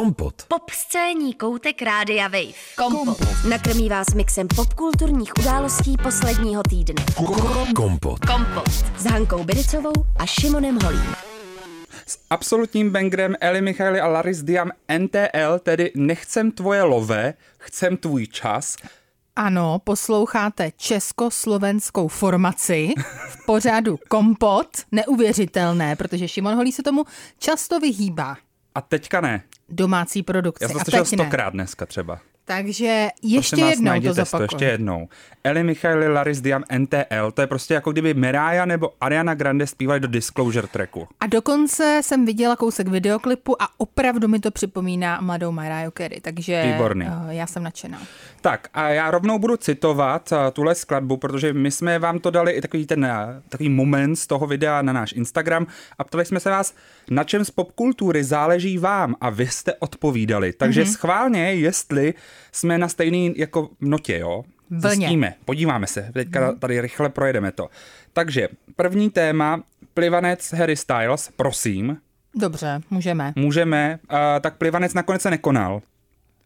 Kompot. Pop scéní koutek Rádia Wave. Kompot. Nakrmí vás mixem popkulturních událostí posledního týdne. Kompot. Kompot. S Hankou Bidicovou a Šimonem Holím. S absolutním bangrem Eli Michaili a Laris Diam NTL, tedy nechcem tvoje love, chcem tvůj čas. Ano, posloucháte československou formaci v pořadu Kompot. Neuvěřitelné, protože Šimon Holý se tomu často vyhýbá. A teďka ne. Domácí produkce. Já jsem to slyšel stokrát dneska třeba. Takže ještě Prosím vás, jednou to najděte si zopakuju. ještě jednou. Eli Michaili, Laris Diam NTL, to je prostě jako kdyby Miraya nebo Ariana Grande zpívali do Disclosure tracku. A dokonce jsem viděla kousek videoklipu a opravdu mi to připomíná mladou Mariah Carey, takže Výborný. eh, já jsem nadšená. Tak a já rovnou budu citovat uh, tuhle skladbu, protože my jsme vám to dali i takový ten uh, takový moment z toho videa na náš Instagram a ptali jsme se vás, na čem z popkultury záleží vám a vy jste odpovídali. Takže mm-hmm. schválně, jestli jsme na stejný jako notě, jo? Vlně. Zjistíme, podíváme se, teďka tady rychle projedeme to. Takže první téma, plivanec Harry Styles, prosím, Dobře, můžeme. můžeme, uh, tak plivanec nakonec se nekonal.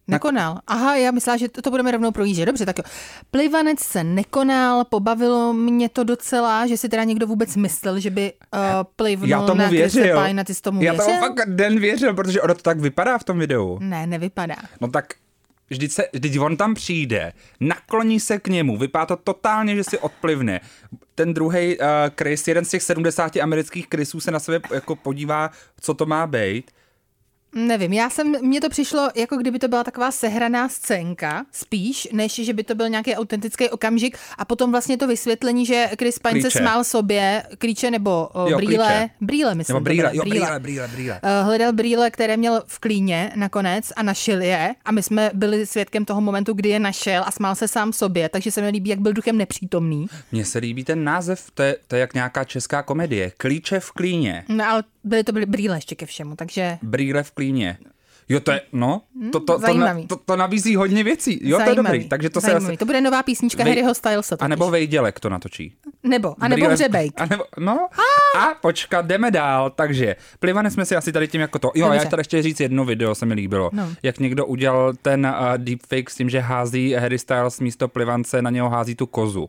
Nekonal. Aha, já myslela, že to, to budeme rovnou projíždět. Dobře, tak jo. Plivanec se nekonal, pobavilo mě to docela, že si teda někdo vůbec myslel, že by uh, plivnul Já tomu na věřil. Pine, ty tomu Já věřil? tomu fakt den věřil, protože ono to tak vypadá v tom videu. Ne, nevypadá. No tak vždyť, se, vždyť on tam přijde, nakloní se k němu, vypadá to totálně, že si odplivne. Ten druhý uh, Chris, jeden z těch 70 amerických Chrisů se na sebe jako podívá, co to má být. Nevím, já jsem, mně to přišlo, jako kdyby to byla taková sehraná scénka, spíš, než že by to byl nějaký autentický okamžik a potom vlastně to vysvětlení, že Chris Pine se Klíče. smál sobě, klíče nebo o, Jo, brýle, klíče. brýle myslím. Nebo brýle, jo, brýle, brýle, brýle. Eh, hledal brýle, které měl v klíně nakonec a našel je a my jsme byli svědkem toho momentu, kdy je našel a smál se sám sobě, takže se mi líbí, jak byl duchem nepřítomný. Mně se líbí ten název, to je, to je jak nějaká česká komedie. Klíče v klíně, No ale byly to byly brýle ještě ke všemu, takže brýle v klíně. Jo, to je, no, to, to, to, na, zajímavý. to, to nabízí hodně věcí. Jo, to je zajímavý, dobrý. Takže to se zajímavý. asi... To bude nová písnička Vej- Harryho Stylesa. A nebo. Vejdělek to natočí. nebo, a nebo Hřebejk. A nebo, no, a počkat, jdeme dál. Takže, plivane jsme si asi tady tím jako to. Jo, Dobře. já tady ještě říct jedno video, se mi líbilo. No. Jak někdo udělal ten uh, deepfake s tím, že hází Harry Styles místo plivance, na něho hází tu kozu.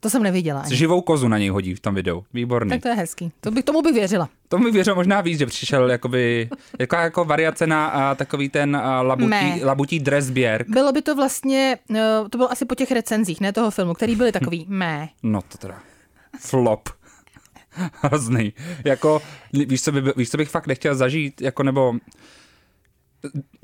To jsem neviděla. Ani. Živou kozu na něj hodí v tom videu. Výborný. Tak to je hezký. To bych, tomu bych věřila. Tomu bych věřil možná víc, že přišel jakoby, jako, jako variace na uh, takový ten uh, labutí, labutí Dresbjerg. Bylo by to vlastně, no, to bylo asi po těch recenzích, ne toho filmu, který byly takový mé. No to teda. Flop. Hrozný. Jako, víš co, by, víš, co bych fakt nechtěl zažít, jako nebo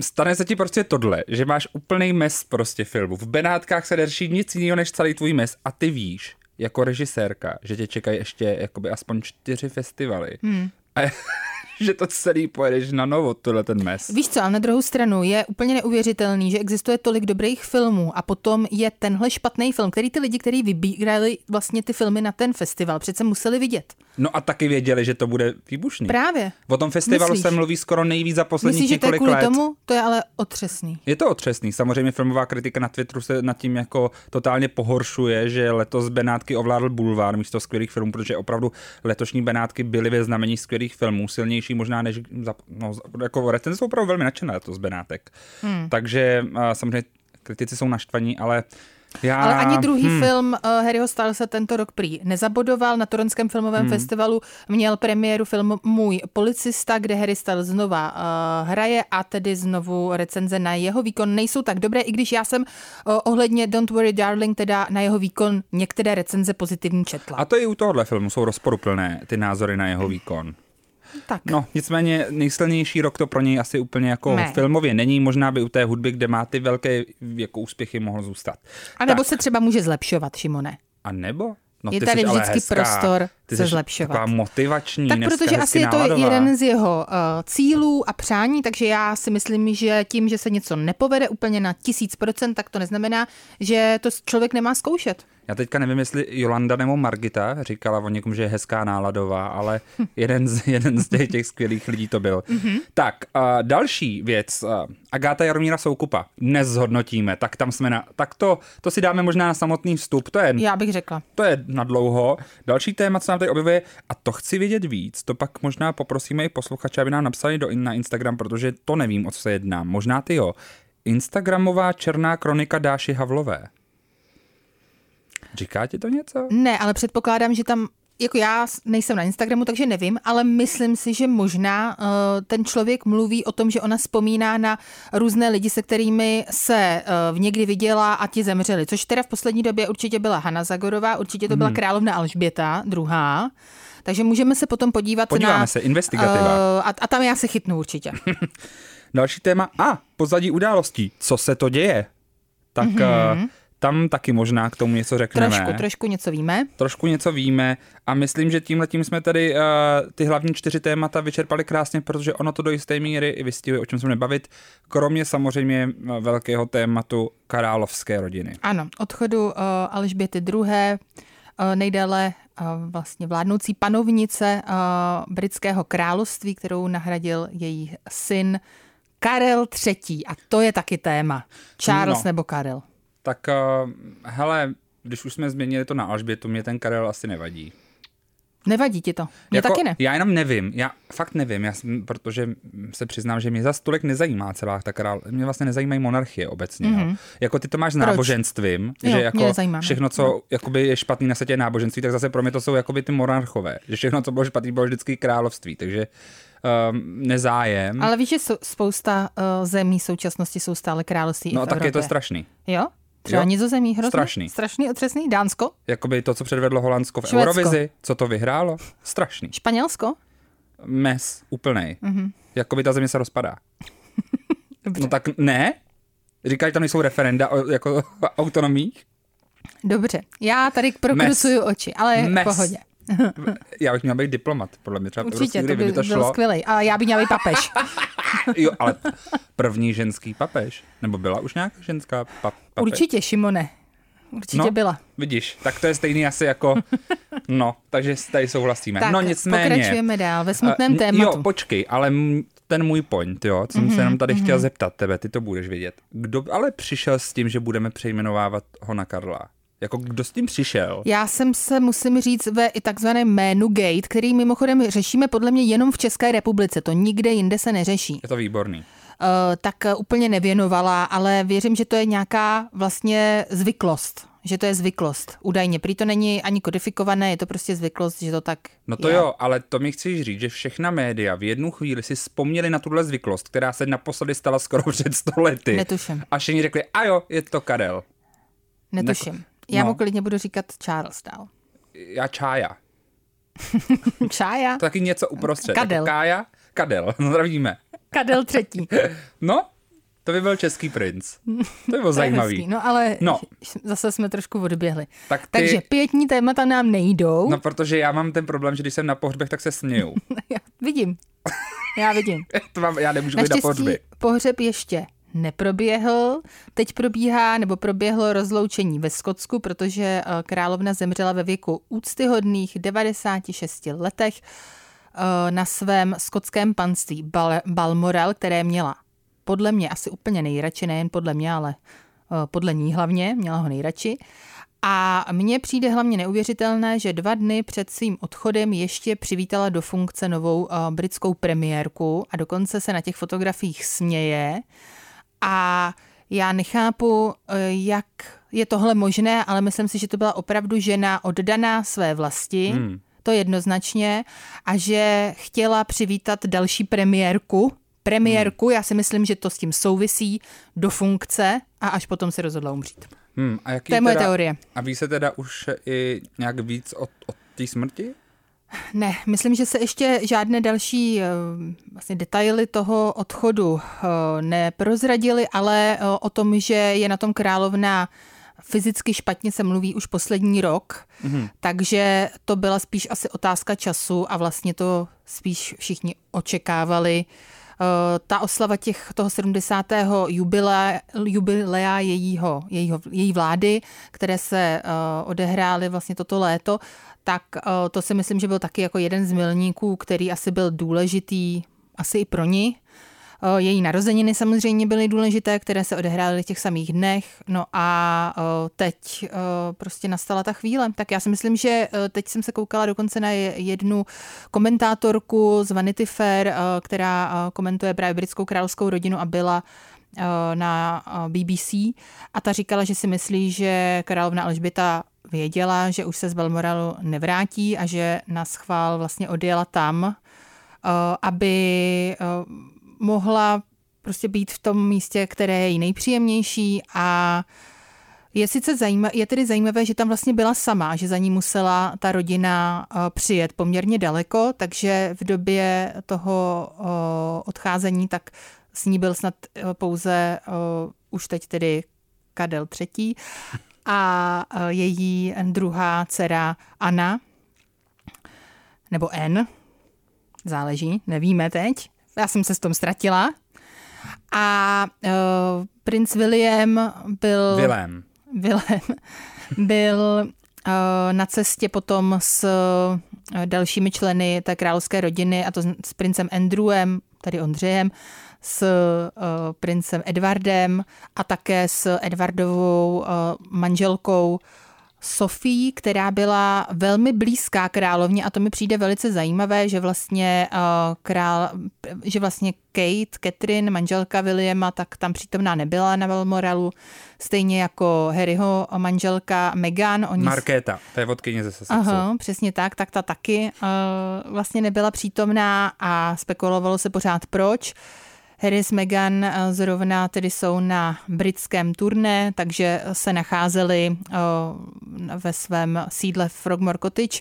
stane se ti prostě tohle, že máš úplný mes prostě filmu. V Benátkách se nerší nic jiného než celý tvůj mes a ty víš, jako režisérka, že tě čekají ještě jakoby aspoň čtyři festivaly. Hmm. A že to celý pojedeš na novo, tohle ten mes. Víš co, ale na druhou stranu je úplně neuvěřitelný, že existuje tolik dobrých filmů a potom je tenhle špatný film, který ty lidi, kteří vybírali vlastně ty filmy na ten festival, přece museli vidět. No a taky věděli, že to bude výbušný. Právě. O tom festivalu Myslíš? se mluví skoro nejvíc za posledních Myslíš, že to je několik kvůli let. tomu? To je ale otřesný. Je to otřesný. Samozřejmě filmová kritika na Twitteru se nad tím jako totálně pohoršuje, že letos Benátky ovládl Bulvár místo skvělých filmů, protože opravdu letošní Benátky byly ve znamení skvělých filmů, silnější možná než, za- no, jako recenze jsou opravdu velmi nadšené letos Benátek. Hmm. Takže a, samozřejmě kritici jsou naštvaní, ale já... Ale ani druhý hm, film uh, Harryho Stylesa tento rok prý nezabodoval. Na Toronském filmovém Hmm. festivalu měl premiéru film Můj policista, kde Harry Styles znova uh, hraje a tedy znovu recenze na jeho výkon nejsou tak dobré, i když já jsem uh, ohledně Don't Worry Darling teda na jeho výkon některé recenze pozitivní četla. A to i u tohohle filmu jsou rozporuplné ty názory na jeho výkon. Tak. No, nicméně nejsilnější rok to pro něj asi úplně jako Ne. filmově není, možná by u té hudby, kde má ty velké jako úspěchy, mohl zůstat. a nebo tak. se třeba může zlepšovat, Šimone. A nebo? No, Je ty tady jsi vždycky hezká. prostor ty se zlepšovat. Taková motivační, Tak dneska protože asi je to náladová. jeden z jeho uh, cílů a přání, takže já si myslím, že tím, že se něco nepovede úplně na tisíc procent, tak to neznamená, že to člověk nemá zkoušet. Já teďka nevím, jestli Jolanda nebo Margita říkala o někom, že je hezká náladová, ale jeden z, jeden z těch, těch skvělých lidí to byl. Mm-hmm. Tak, uh, další věc. Uh, Agáta Jaromíra Soukupa. Dnes zhodnotíme, tak tam jsme na... Tak to, to si dáme možná na samotný vstup. To je, Já bych řekla. to je na dlouho. Další téma, co nám tady objevuje, a to chci vědět víc, to pak možná poprosíme i posluchače, aby nám napsali do, na Instagram, protože to nevím, o co se jedná. Možná ty jo. Instagramová černá kronika Dáši Havlové. Říká ti to něco? Ne, ale předpokládám, že tam jako já nejsem na Instagramu, takže nevím, ale myslím si, že možná uh, ten člověk mluví o tom, že ona vzpomíná na různé lidi, se kterými se uh, někdy viděla a ti zemřeli. Což teda v poslední době určitě byla Hanna Zagorová, určitě to byla Hmm. královna Alžběta, druhá. Takže můžeme se potom podívat Podíváme na... se, investigativa. Uh, a, a tam já se chytnu určitě. Další téma. A, pozadí událostí. Co se to děje? Tak mm-hmm. Tam taky možná k tomu něco řekneme. trošku, trošku něco víme. Trošku něco víme a myslím, že tímhle tím jsme tady uh, ty hlavní čtyři témata vyčerpali krásně, protože ono to do jisté míry i vystihuje, o čem se nebavit, kromě samozřejmě eh, velkého tématu královské rodiny. Ano, odchodu uh, Alžběty II. Uh, nejdéle uh, vlastně vládnoucí panovnice uh, britského království, kterou nahradil její syn Karel III. A to je taky téma. Charles No. nebo Karel. Tak uh, hele, když už jsme změnili to na Alžbětu, mě ten Karel asi nevadí. Nevadí ti to? Mně jako, taky ne. Já jenom nevím, já fakt nevím, já jsem, protože se přiznám, že mě za tolik nezajímá celá ta král, mě vlastně nezajímají monarchie obecně. Mm-hmm. Jo. Jako ty to máš s Proč? náboženstvím, Jo, že mě jako všechno, co jakoby je špatný na světě náboženství, tak zase pro mě to jsou jakoby ty monarchové, že všechno, co bylo špatný, bylo vždycky království, takže um, nezájem. Ale víš, že spousta uh, zemí současnosti jsou stále království no tak je to Evropě. strašný. Jo? Třeba Jo. nizozemí hrozný? Strašný. Strašný, otřesný? Dánsko? Jakoby to, co předvedlo Holandsko v Švédsko. Eurovizi, co to vyhrálo, strašný. Španělsko? Mes, úplnej. Mhm. Mm-hmm. Jakoby ta země se rozpadá. Dobře. No tak ne? Říkají, že tam nejsou referenda o, jako autonomích? Dobře. Já tady prokrucuju oči, ale Mes. v pohodě. Já bych měl být diplomat, podle mě třeba Určitě, to by, by to byl šlo. skvělý. A já bych měla být papež. Jo, ale první ženský papež. Nebo byla už nějaká ženská pa- papež? Určitě, Šimone. Určitě No. byla. Vidíš, tak to je stejný asi jako... No, takže tady souhlasíme. Tak no nicméně... pokračujeme dál ve smutném Eh, tématu. Jo, počkej, ale m- ten můj point, jo, co jsem Mhm, se jenom tady chtěl zeptat tebe, ty to budeš vědět. Kdo ale přišel s tím, že budeme přejmenovávat ho na Karla? Jako kdo s tím přišel? Já jsem se, musím říct, ve i takzvaném jménu Gate, který mimochodem řešíme podle mě jenom v České republice, to nikde jinde se neřeší, Je to výborný. uh, tak eh, úplně nevěnovala, ale věřím, že to je nějaká vlastně zvyklost. Že to je zvyklost. Údajně. Prý to není ani kodifikované, je to prostě zvyklost, že to tak No to je. jo, ale to mi chci říct, že všechna média v jednu chvíli si vzpomněli na tuhle zvyklost, která se naposledy stala skoro před sto lety. Netuším. A všichni řekli, a jo, je to Karel. Netuším. Já no. mu klidně budu říkat Charles dál. Já Čája. Čája? To taky něco uprostřed. Kadel. Jako Kája, Kadel. No, Zdravíme. Kadel třetí. No, to by byl český princ. To by bylo To je zajímavý. hezký, No ale No. zase jsme trošku odběhli. Tak ty- Takže pětní témata nám nejdou. No, protože já mám ten problém, že když jsem na pohřbech, tak se směju. Já vidím. Já vidím. to mám, já nemůžu být na pohřby. pohřeb ještě neproběhl. Teď probíhá nebo proběhlo rozloučení ve Skotsku, protože eh, královna zemřela ve věku úctyhodných 96 letech eh, na svém skotském panství Bal- Balmoral, které měla podle mě asi úplně nejradši, nejen podle mě, ale eh, podle ní hlavně, měla ho nejradši. A mně přijde hlavně neuvěřitelné, že dva dny před svým odchodem ještě přivítala do funkce novou britskou premiérku a dokonce se na těch fotografiích směje. A já nechápu, eh, jak je tohle možné, ale myslím si, že to byla opravdu žena oddaná své vlasti, hmm. to jednoznačně, a že chtěla přivítat další premiérku, premiérku, já si myslím, že to s tím souvisí, do funkce a až potom se rozhodla umřít. Hmm, a jaký To je moje teda, teorie. A ví se teda už i nějak víc o, o té smrti? Ne, myslím, že se ještě žádné další eh, vlastně detaily toho odchodu eh, neprozradily, ale eh, o tom, že je na tom královna fyzicky špatně se mluví už poslední rok, mm-hmm. takže to byla spíš asi otázka času a vlastně to spíš všichni očekávali, ta oslava těch toho 70. Jubilea, jubilea jejího, jejího, její vlády, které se odehrály vlastně toto léto, tak to si myslím, že byl taky jako jeden z milníků, který asi byl důležitý asi i pro ní, její narozeniny samozřejmě byly důležité, které se odehrály v těch samých dnech. No a teď prostě nastala ta chvíle. Tak já si myslím, že teď jsem se koukala dokonce na jednu komentátorku z Vanity Fair, která komentuje právě britskou královskou rodinu a byla na BBC a ta říkala, že si myslí, že královna Alžběta věděla, že už se z Balmoralu nevrátí a že na schvál vlastně odjela tam, aby mohla prostě být v tom místě, které je jí nejpříjemnější a je sice zajímavé, je tedy zajímavé, že tam vlastně byla sama, že za ní musela ta rodina eh, přijet poměrně daleko, takže v době toho eh, odcházení tak s ní byl snad eh, pouze už teď tedy Kadel třetí a její druhá dcera Anna, nebo N, záleží, nevíme teď. Já jsem se s tom ztratila. A uh, princ William byl... Willem. Willem byl uh, na cestě potom s uh, dalšími členy té královské rodiny, a to s princem Andrewem, tady Ondřejem, s uh, princem Edwardem a také s Edwardovou uh, manželkou Sofii, která byla velmi blízká královně a to mi přijde velice zajímavé, že vlastně uh, král, že vlastně Kate, Catherine, manželka Williama, tak tam přítomná nebyla na Balmoralu, stejně jako Harryho manželka Meghan. Oni... Markéta, to je vodkyně ze Sussexu. Aha, přesně tak, tak ta taky uh, vlastně nebyla přítomná a spekulovalo se pořád proč. Harry s Meghan eh, zrovna tedy jsou na britském turné, takže se nacházeli eh, ve svém sídle Frogmore Cottage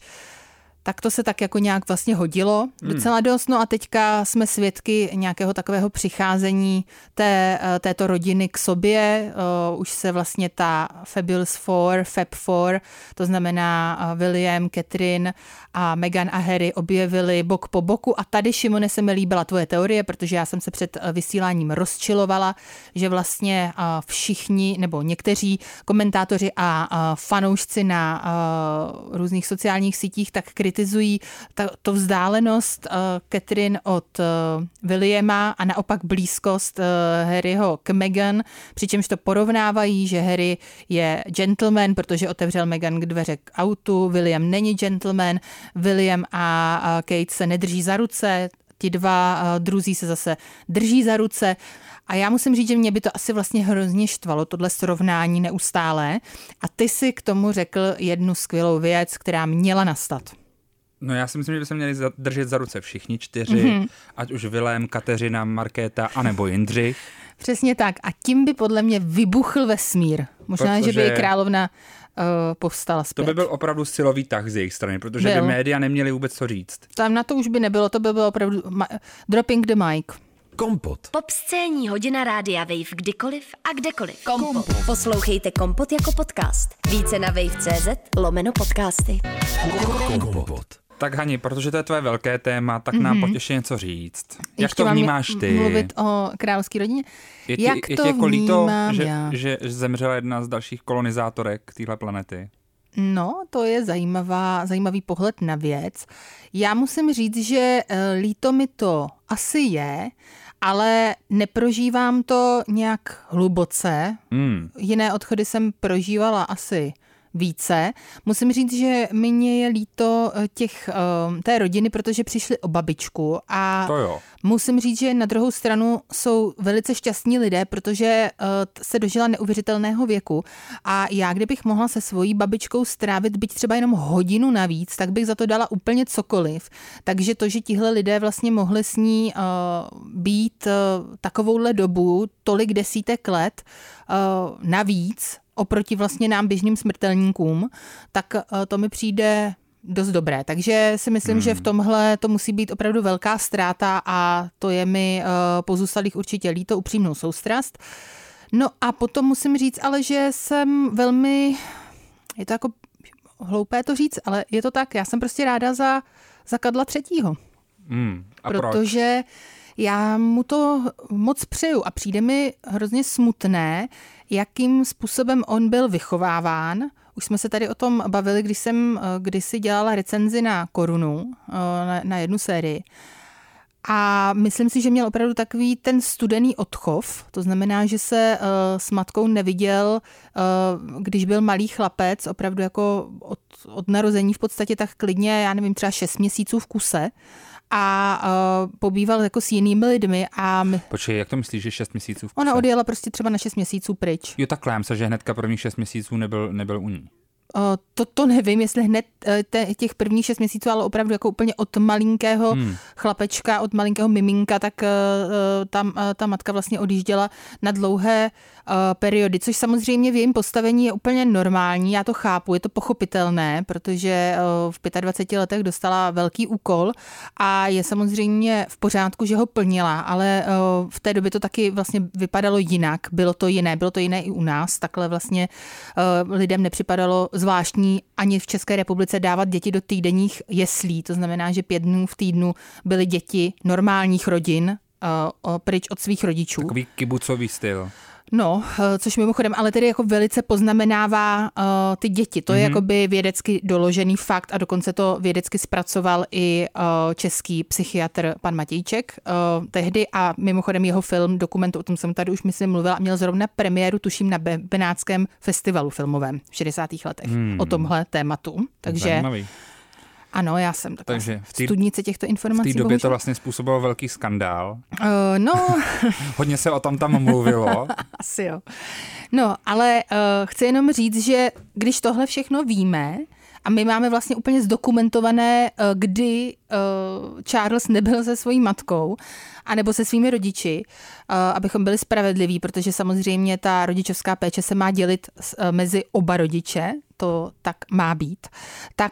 tak to se tak jako nějak vlastně hodilo hmm. docela dost. No a teďka jsme svědky nějakého takového přicházení té, eh, této rodiny k sobě. Uh, už se vlastně ta Fabulous Four, Fab Four, to znamená uh, William, Catherine a Meghan a Harry objevili bok po boku. A tady, Šimone, se mi líbila tvoje teorie, protože já jsem se před vysíláním rozčilovala, že vlastně všichni nebo někteří komentátoři a fanoušci na různých sociálních sítích tak kritizují ta, to vzdálenost uh, Catherine od uh, Williama a naopak blízkost uh, Harryho k Meghan, přičemž to porovnávají, že Harry je gentleman, protože otevřel Meghan k dveře k autu, William není gentleman, William a uh, Kate se nedrží za ruce, ti dva uh, druzí se zase drží za ruce. A já musím říct, že mě by to asi vlastně hrozně štvalo, tohle srovnání neustále. A ty si k tomu řekl jednu skvělou věc, která měla nastat. No já si myslím, že by se měli držet za ruce všichni čtyři, mm-hmm. ať už Vilém, Kateřina, Markéta, anebo Jindřich. Přesně tak. A tím by podle mě vybuchl vesmír. Možná, protože... že by královna uh, povstala zpět. To by byl opravdu silový tah z jejich strany, protože byl. by média neměli vůbec co říct. Tam na to už by nebylo, to by bylo opravdu ma- dropping the mic. Kompot. Pop scéní hodina rádia Wave kdykoliv a kdekoliv. Kompot. Kompot. Poslouchejte Kompot jako podcast. Více na wave.cz lomeno podcasty. Kompot. Tak Hani, protože to je tvoje velké téma, tak nám mm-hmm. potěší něco říct. Jak Ještě to vnímáš ty? mluvit o královské rodině? Je ti, Jak je to jako líto, že, že zemřela jedna z dalších kolonizátorek téhle planety? No, to je zajímavá, zajímavý pohled na věc. Já musím říct, že eh, líto mi to asi je, ale neprožívám to nějak hluboce. Mm. Jiné odchody jsem prožívala asi více. Musím říct, že mě je líto eh, těch, eh, té rodiny, protože přišli o babičku a to jo. musím říct, že na druhou stranu jsou velice šťastní lidé, protože eh, se dožila neuvěřitelného věku a já, kdybych mohla se svojí babičkou strávit byť třeba jenom hodinu navíc, tak bych za to dala úplně cokoliv. Takže to, že tihle lidé vlastně mohli s ní být takovouhle dobu, tolik desítek let navíc, oproti vlastně nám běžným smrtelníkům, tak eh, to mi přijde dost dobré. Takže si myslím, hmm. že v hmm. tomhle to musí být opravdu velká ztráta a to je mi uh, pozůstalých určitě líto, upřímnou soustrast. No a potom musím říct ale, že jsem velmi, je to jako hloupé to říct, ale je to tak, já jsem prostě ráda za, za Kadla třetího. Hmm. A protože proč? Já mu to moc přeju a přijde mi hrozně smutné, jakým způsobem on byl vychováván. Už jsme se tady o tom bavili, když jsem eh, kdysi dělala recenzi na Korunu, eh, na, jednu sérii. A myslím si, že měl opravdu takový ten studený odchov, to znamená, že se uh, s matkou neviděl, když byl malý chlapec, opravdu jako od, od narození v podstatě tak klidně, já nevím, třeba 6 měsíců v kuse a uh, pobýval jako s jinými lidmi. A my... Počkej, jak to myslíš, že 6 měsíců v kuse? Ona odjela prostě třeba na 6 měsíců pryč. Jo, takhle, já že hnedka prvních 6 měsíců nebyl, nebyl u ní. To, to nevím, jestli hned e, těch prvních šest měsíců, ale opravdu jako úplně od malinkého hmm. chlapečka, od malinkého miminka, tak e, e, tam ta matka vlastně odjížděla na dlouhé periody, což samozřejmě v jejím postavení je úplně normální, já to chápu, je to pochopitelné, protože v 25 letech dostala velký úkol a je samozřejmě v pořádku, že ho plnila, ale v té době to taky vlastně vypadalo jinak, bylo to jiné, bylo to jiné i u nás, takhle vlastně lidem nepřipadalo zvláštní ani v České republice dávat děti do týdenních jeslí. To znamená, že pět dnů v týdnu byly děti normálních rodin uh, pryč od svých rodičů. Takový kibucový styl. No, eh, což mimochodem, ale tedy jako velice poznamenává uh, ty děti. To mm-hmm. je mhm. jakoby vědecky doložený fakt a dokonce to vědecky zpracoval i uh, český psychiatr pan Matějček uh, tehdy a mimochodem jeho film, dokument, o tom jsem tady už myslím mluvila, měl zrovna premiéru, tuším, na Benátském festivalu filmovém v 60. letech mm. o tomhle tématu. Takže Zajímavý. Ano, já jsem taková Takže v tý, studnice těchto informací. V té době bohužel. to vlastně způsobilo velký skandál. Uh, no. Hodně se o tom tam mluvilo. Asi jo. No, ale uh, chci jenom říct, že když tohle všechno víme, a my máme vlastně úplně zdokumentované, uh, kdy Charles nebyl se svojí matkou, anebo se svými rodiči, uh, abychom byli spravedliví, protože samozřejmě ta rodičovská péče se má dělit uh, mezi oba rodiče, to tak má být, tak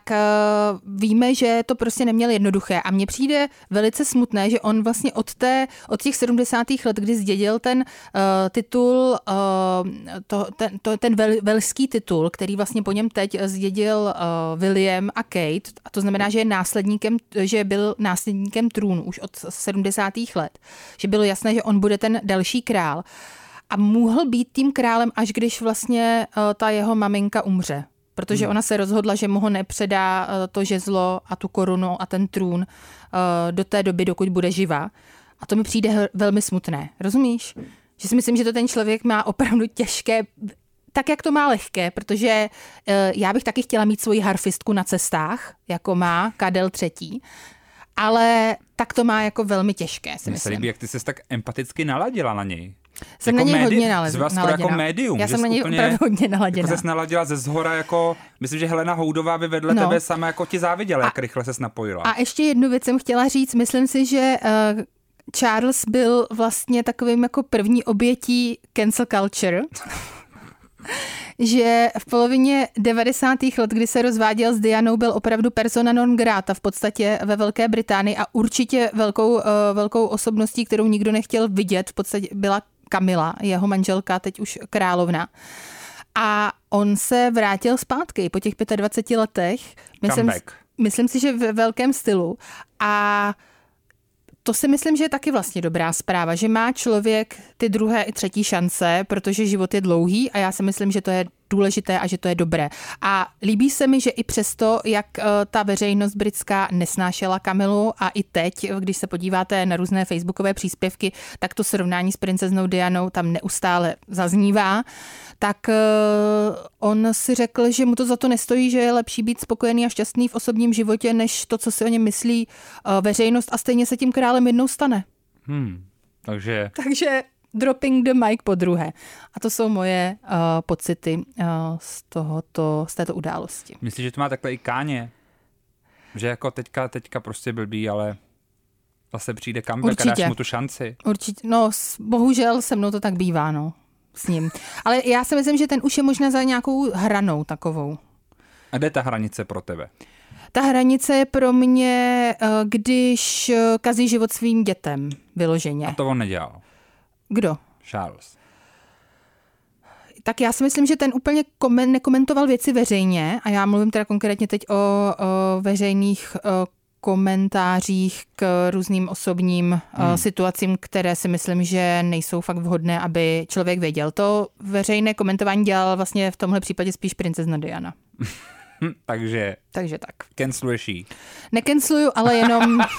víme, že to prostě neměl jednoduché. A mně přijde velice smutné, že on vlastně od, té, od těch 70. let, kdy zdědil ten uh, titul, uh, to, ten, to, ten vel, velský titul, který vlastně po něm teď zdědil uh, William a Kate, a to znamená, že je následníkem, že byl následníkem trůnu už od 70. let, že bylo jasné, že on bude ten další král. A mohl být tím králem, až když vlastně uh, ta jeho maminka umře protože hmm. ona se rozhodla, že mu ho nepředá eh, to žezlo a tu korunu a ten trůn eh, do té doby, dokud bude živá. A to mi přijde velmi smutné. Rozumíš? Že si myslím, že to ten člověk má opravdu těžké, tak jak to má lehké, protože eh, já bych taky chtěla mít svoji harfistku na cestách, jako má Kadel třetí, ale tak to má jako velmi těžké, si Mně se líbí, jak ty jsi tak empaticky naladila na něj. Jsem jako na něj médi- hodně naladěna. jako médium. Já jsem na něj úplně, opravdu hodně naladěna. Jako jsi naladila ze zhora jako, myslím, že Helena Houdová by vedle no. tebe sama jako ti záviděla, a, jak rychle se napojila. A ještě jednu věc jsem chtěla říct, myslím si, že uh, Charles byl vlastně takovým jako první obětí cancel culture. že v polovině 90. let, kdy se rozváděl s Dianou, byl opravdu persona non grata v podstatě ve Velké Británii a určitě velkou, uh, velkou osobností, kterou nikdo nechtěl vidět, v podstatě byla Kamila, jeho manželka, teď už královna. A on se vrátil zpátky po těch 25 letech. Myslím, myslím si, že ve velkém stylu. A to si myslím, že je taky vlastně dobrá zpráva, že má člověk ty druhé i třetí šance, protože život je dlouhý a já si myslím, že to je důležité a že to je dobré. A líbí se mi, že i přesto, jak eh, ta veřejnost britská nesnášela Kamilu a i teď, když se podíváte na různé facebookové příspěvky, tak to srovnání s princeznou Dianou tam neustále zaznívá, tak eh, on si řekl, že mu to za to nestojí, že je lepší být spokojený a šťastný v osobním životě, než to, co si o něm myslí eh, veřejnost a stejně se tím králem jednou stane. Hmm, takže... Takže dropping the mic po druhé. A to jsou moje uh, pocity uh, z, tohoto, z této události. Myslíš, že to má takhle i káně? Že jako teďka, teďka prostě blbý, ale zase přijde comeback Určitě. a dáš mu tu šanci. Určitě, no bohužel se mnou to tak bývá, no, s ním. Ale já si myslím, že ten už je možná za nějakou hranou takovou. A kde je ta hranice pro tebe? Ta hranice je pro mě, eh, když kazí život svým dětem, vyloženě. A to on nedělal. Kdo? Charles. Tak já si myslím, že ten úplně komen, nekomentoval věci veřejně a já mluvím teda konkrétně teď o, o veřejných o komentářích k různým osobním hmm. situacím, které si myslím, že nejsou fakt vhodné, aby člověk věděl. To veřejné komentování dělal vlastně v tomhle případě spíš princezna Diana. Takže... Takže tak. Canceluješ jí. Nekencluju, ale jenom...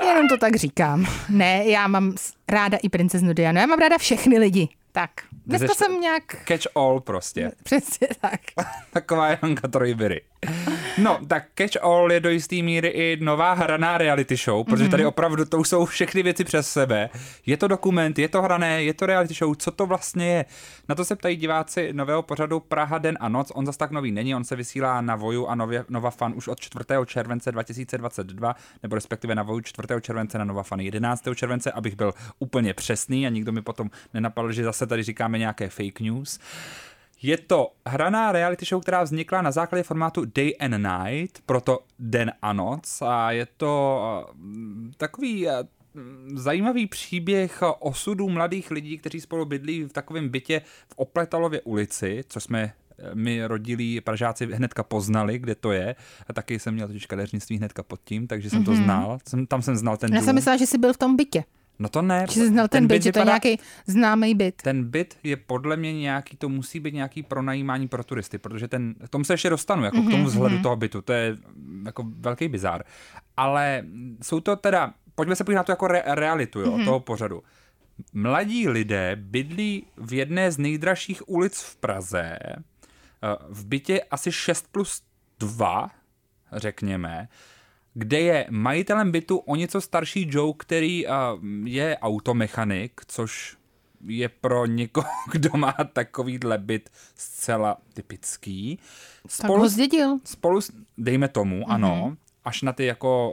jenom to tak říkám. Ne, já mám ráda i princeznu Dianu. Já mám ráda všechny lidi. Tak. Dneska jsem nějak... Catch all prostě. Přesně tak. Taková Janka Trojbyry. No, tak Catch All je do jisté míry i nová hraná reality show, protože tady mhm. opravdu to jsou všechny věci přes sebe. Je to dokument, je to hrané, je to reality show, co to vlastně je? Na to se ptají diváci nového pořadu Praha den a noc. On zas tak nový není, on se vysílá na Voju a nově, Nova Fan už od 4. července 2022, nebo respektive na Voju 4. července na Nova Fan 11. července, abych byl úplně přesný a nikdo mi potom nenapadl, že zase tady říkáme nějaké fake news. Je to hraná reality show, která vznikla na základě formátu Day and Night, proto Den a noc a je to uh, takový uh, zajímavý příběh osudů mladých lidí, kteří spolu bydlí v takovém bytě v Opletalově ulici, co jsme uh, my rodilí Pražáci hnedka poznali, kde to je. A taky jsem měl totiž kadeřnictví hnedka pod tím, takže jsem mm-hmm. to mhm. znal. Jsem, tam jsem znal ten Já dům. jsem myslela, že jsi byl v tom bytě. No to ne. Že jsi znal ten, ten byt, byt že to je nějaký známý byt. Ten byt je podle mě nějaký, to musí být nějaký pronajímání pro turisty, protože ten, k tomu se ještě dostanu, jako mm-hmm, k tomu mhm, vzhledu mm-hmm. toho bytu, to je jako velký bizár. Ale jsou to teda, pojďme se podívat na to jako re, realitu jo, mm-hmm. toho pořadu. Mladí lidé bydlí v jedné z nejdražších ulic v Praze, eh, v bytě asi 6 plus 2, řekněme, kde je majitelem bytu o něco starší Joe, který uh, je automechanik, což je pro někoho, kdo má takovýhle byt zcela typický. Spolu, tak ho zdědil. Spolu, dejme tomu, mm-hmm. ano, až na ty jako,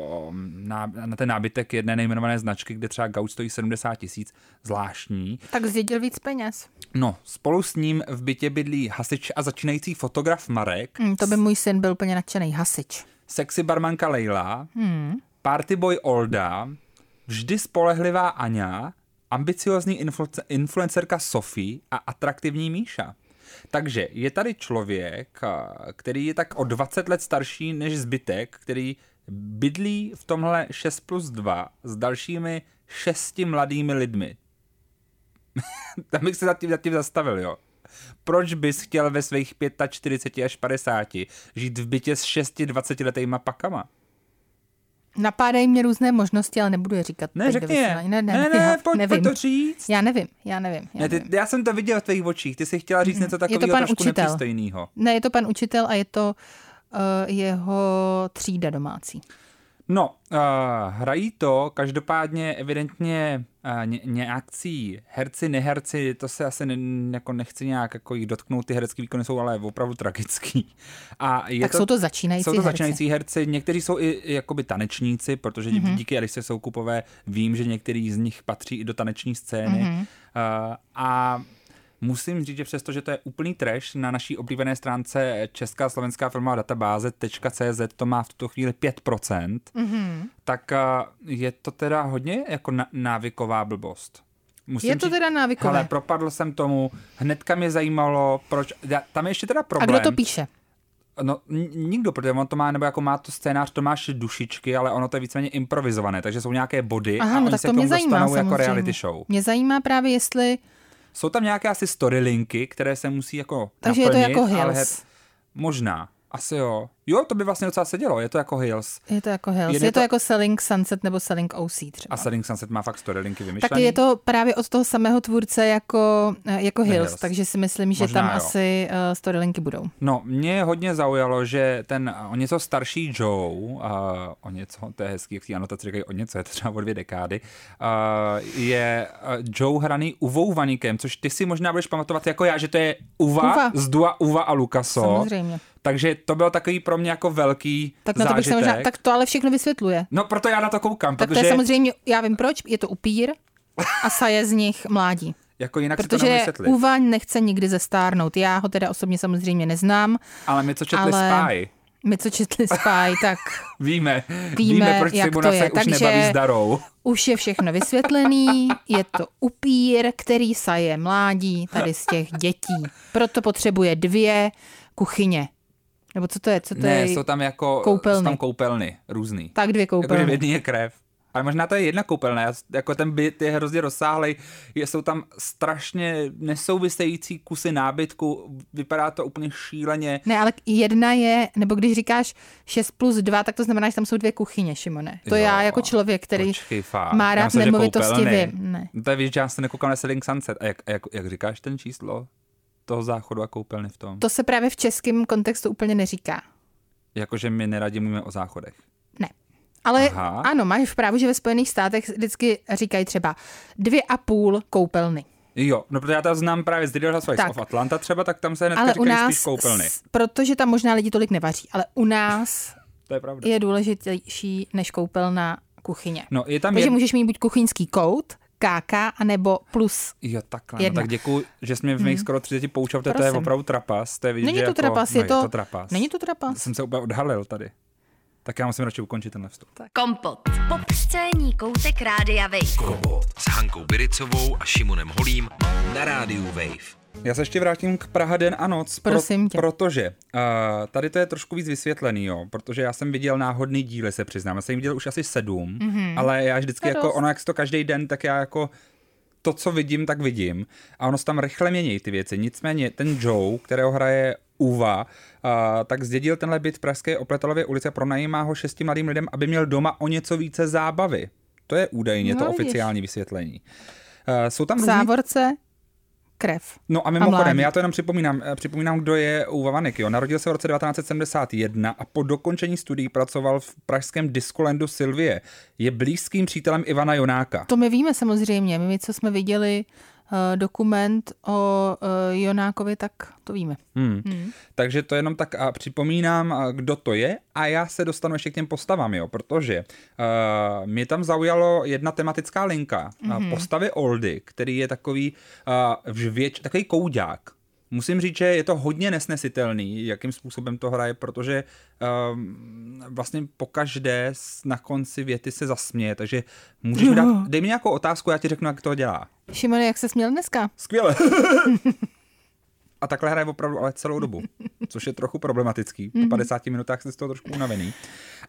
na, na ten nábytek jedné nejmenované značky, kde třeba Gaut stojí 70 tisíc, zvláštní. Tak zdědil víc peněz. No, spolu s ním v bytě bydlí hasič a začínající fotograf Marek. Mm, to by můj syn byl úplně nadšený hasič sexy barmanka Leila, hmm. partyboy Olda, vždy spolehlivá Aňa, ambiciozní influ- influencerka Sofie a atraktivní Míša. Takže je tady člověk, který je tak o 20 let starší než zbytek, který bydlí v tomhle 6 plus 2 s dalšími šesti mladými lidmi. Tam bych se za tím, za tím zastavil, jo. Proč bys chtěl ve svých 45 až 50 žít v bytě s 6-20 letýma pakama? Napádají mě různé možnosti, ale nebudu je říkat. Ne, řekni je. Ne, ne, ne, ne pojď, nevím. pojď to říct. Já nevím, já nevím. Já, ne, ty, nevím. já jsem to viděl v tvých očích, ty jsi chtěla říct mm-hmm. něco takového trošku učitel. nepřístojného. Ne, je to pan učitel a je to uh, jeho třída domácí. No, uh, hrají to každopádně evidentně uh, ně, nějakcí herci, neherci, to se asi ne, jako nechci nějak jako jich dotknout, ty herecké výkony jsou ale opravdu tragický. A je tak to, jsou to začínající Jsou to herci. začínající herci, někteří jsou i, i jakoby tanečníci, protože mm-hmm. díky Alice Soukupové vím, že některý z nich patří i do taneční scény. Mm-hmm. Uh, a Musím říct, že přesto, že to je úplný trash, na naší oblíbené stránce Česká slovenská filmová databáze.cz to má v tuto chvíli 5%, mm-hmm. tak je to teda hodně jako návyková blbost. Musím je to říct, teda návykové. Ale propadl jsem tomu, hnedka mě zajímalo, proč, tam je ještě teda problém. A kdo to píše? No, nikdo, protože on to má, nebo jako má to scénář Tomáš Dušičky, ale ono to je víceméně improvizované, takže jsou nějaké body Aha, a no, oni tak se to k tomu mě zajímá, dostanou jako samozřejmě. reality show. Mě zajímá právě, jestli jsou tam nějaké asi storylinky, které se musí jako Takže naplnit, je to jako Hills. Ale možná. Asi jo. Jo, to by vlastně docela sedělo, je to jako Hills. Je to jako Hills, je, je to, to jako Selling Sunset nebo Selling OC třeba. A Selling Sunset má fakt storylinky vymyšlený. Tak je to právě od toho samého tvůrce jako, eh, jako Hills, Hills, takže si myslím, že Možná tam jo. asi uh, storylinky budou. No, mě hodně zaujalo, že ten o něco starší Joe, uh, o něco, to je hezký, jak si anotace říkají o něco, je to třeba o dvě dekády, uh, je Joe hraný Uvou Vanikem, což ty si možná budeš pamatovat jako já, že to je Uva, Uva. z Dua Uva a Lukaso. Samozřejmě. Takže to byl takový pro mě jako velký tak na to zážitek. Bych možná, tak to ale všechno vysvětluje. No proto já na to koukám. Tak protože... to je samozřejmě, já vím proč, je to upír a saje z nich mládí. Jako jinak Protože si to Uvaň nechce nikdy zestárnout. Já ho teda osobně samozřejmě neznám. Ale my, co četli ale... Spy. My, co četli Spy, tak víme, víme, víme proč jak Simona to je. se už Takže nebaví s darou. Už je všechno vysvětlený, je to upír, který saje mládí tady z těch dětí. Proto potřebuje dvě kuchyně Nebo co to je? Co to ne, je? jsou tam jako koupelny. Jsou tam koupelny různý. Tak dvě Jakože v koupelny. jedný je krev. Ale možná to je jedna koupelna, já- jako ten byt je hrozně rozsáhlej, je, jsou tam strašně nesouvisející kusy nábytku, vypadá to úplně šíleně. Ne, ale jedna je, nebo když říkáš 6 plus 2, tak to znamená, že tam jsou dvě kuchyně, Šimone. To Jo, já jako člověk, který Počkej, fakt. má rád myslím, nemovitosti, vím. Ne. No to je víš, že já jsem nekoukal na Selling Sunset. A jak, jak, jak říkáš ten číslo toho záchodu a koupelny v tom? To se právě v českém kontextu úplně neříká. Jakože my neradi mluvíme o záchodech. Ne. Ale Aha. ano, máš pravdu, že ve Spojených státech vždycky říkají třeba dvě a půl koupelny. Jo, no protože já to znám právě z Real Housewives of Atlanta třeba, tak tam se hned Ale u nás, spíš koupelny. s- protože tam možná lidi tolik nevaří, ale u nás To je pravda. je důležitější než koupelna kuchyně. No, je tam Takže jed... můžeš mít buď kuchyňský kout, KK, anebo plus. Jo, takhle. No, Jedna. tak děkuji, že jsi mě v mých skoro 30 poučil, to je opravdu trapas. To je vidět, Není to jako... trapas, no, je to, to trapas. Není to trapas. Jsem se úplně odhalil tady. Tak já musím radši ukončit tenhle vstup. Kompot. Popscénní koutek Rádia Wave. Kompot s Hankou Biricovou a Šimonem Holím na rádiu Wave. Já se ještě vrátím k Praha den a noc, Prosím tě. protože uh, tady to je trošku víc vysvětlený, jo, protože já jsem viděl náhodný díly, se přiznám, já jsem viděl už asi sedm, mm-hmm. ale já vždycky To jako, dost. ono jak to každý den, tak já jako to, co vidím, tak vidím a ono se tam rychle mění ty věci. Nicméně ten Joe, kterého hraje Uva, uh, tak zdědil tenhle byt v Pražské Opletalově ulici a pronajímá ho šesti mladým lidem, aby měl doma o něco více zábavy. To je údajně No, to vidíš. oficiální vysvětlení. Uh, jsou tam V různý závorce krev. No a mimochodem, mládí. já to jenom připomínám, eh, připomínám, kdo je Uva Vanek. Jo. Narodil se v roce 1971 a po dokončení studií pracoval v pražském Discolandu Silvie. Je blízkým přítelem Ivana Jonáka. To my víme samozřejmě. My, co jsme viděli dokument o uh, Jonákovi, tak to víme. Hmm. Hmm. Takže to jenom tak a připomínám, kdo to je a já se dostanu ještě k těm postavám, jo, protože uh, mě tam zaujalo jedna tematická linka. Mm-hmm. Postavy Oldy, který je takový uh, vžvěč, takový koudák. Musím říct, že je to hodně nesnesitelný, jakým způsobem to hraje, protože um, vlastně pokaždé na konci věty se zasměje, takže můžeš mi dát, dej mi nějakou otázku, já ti řeknu, jak to dělá. Šimone, jak se směl dneska? Skvěle. A takhle hraje opravdu ale celou dobu, což je trochu problematický. Po 50 minutách jsi z toho trošku unavený.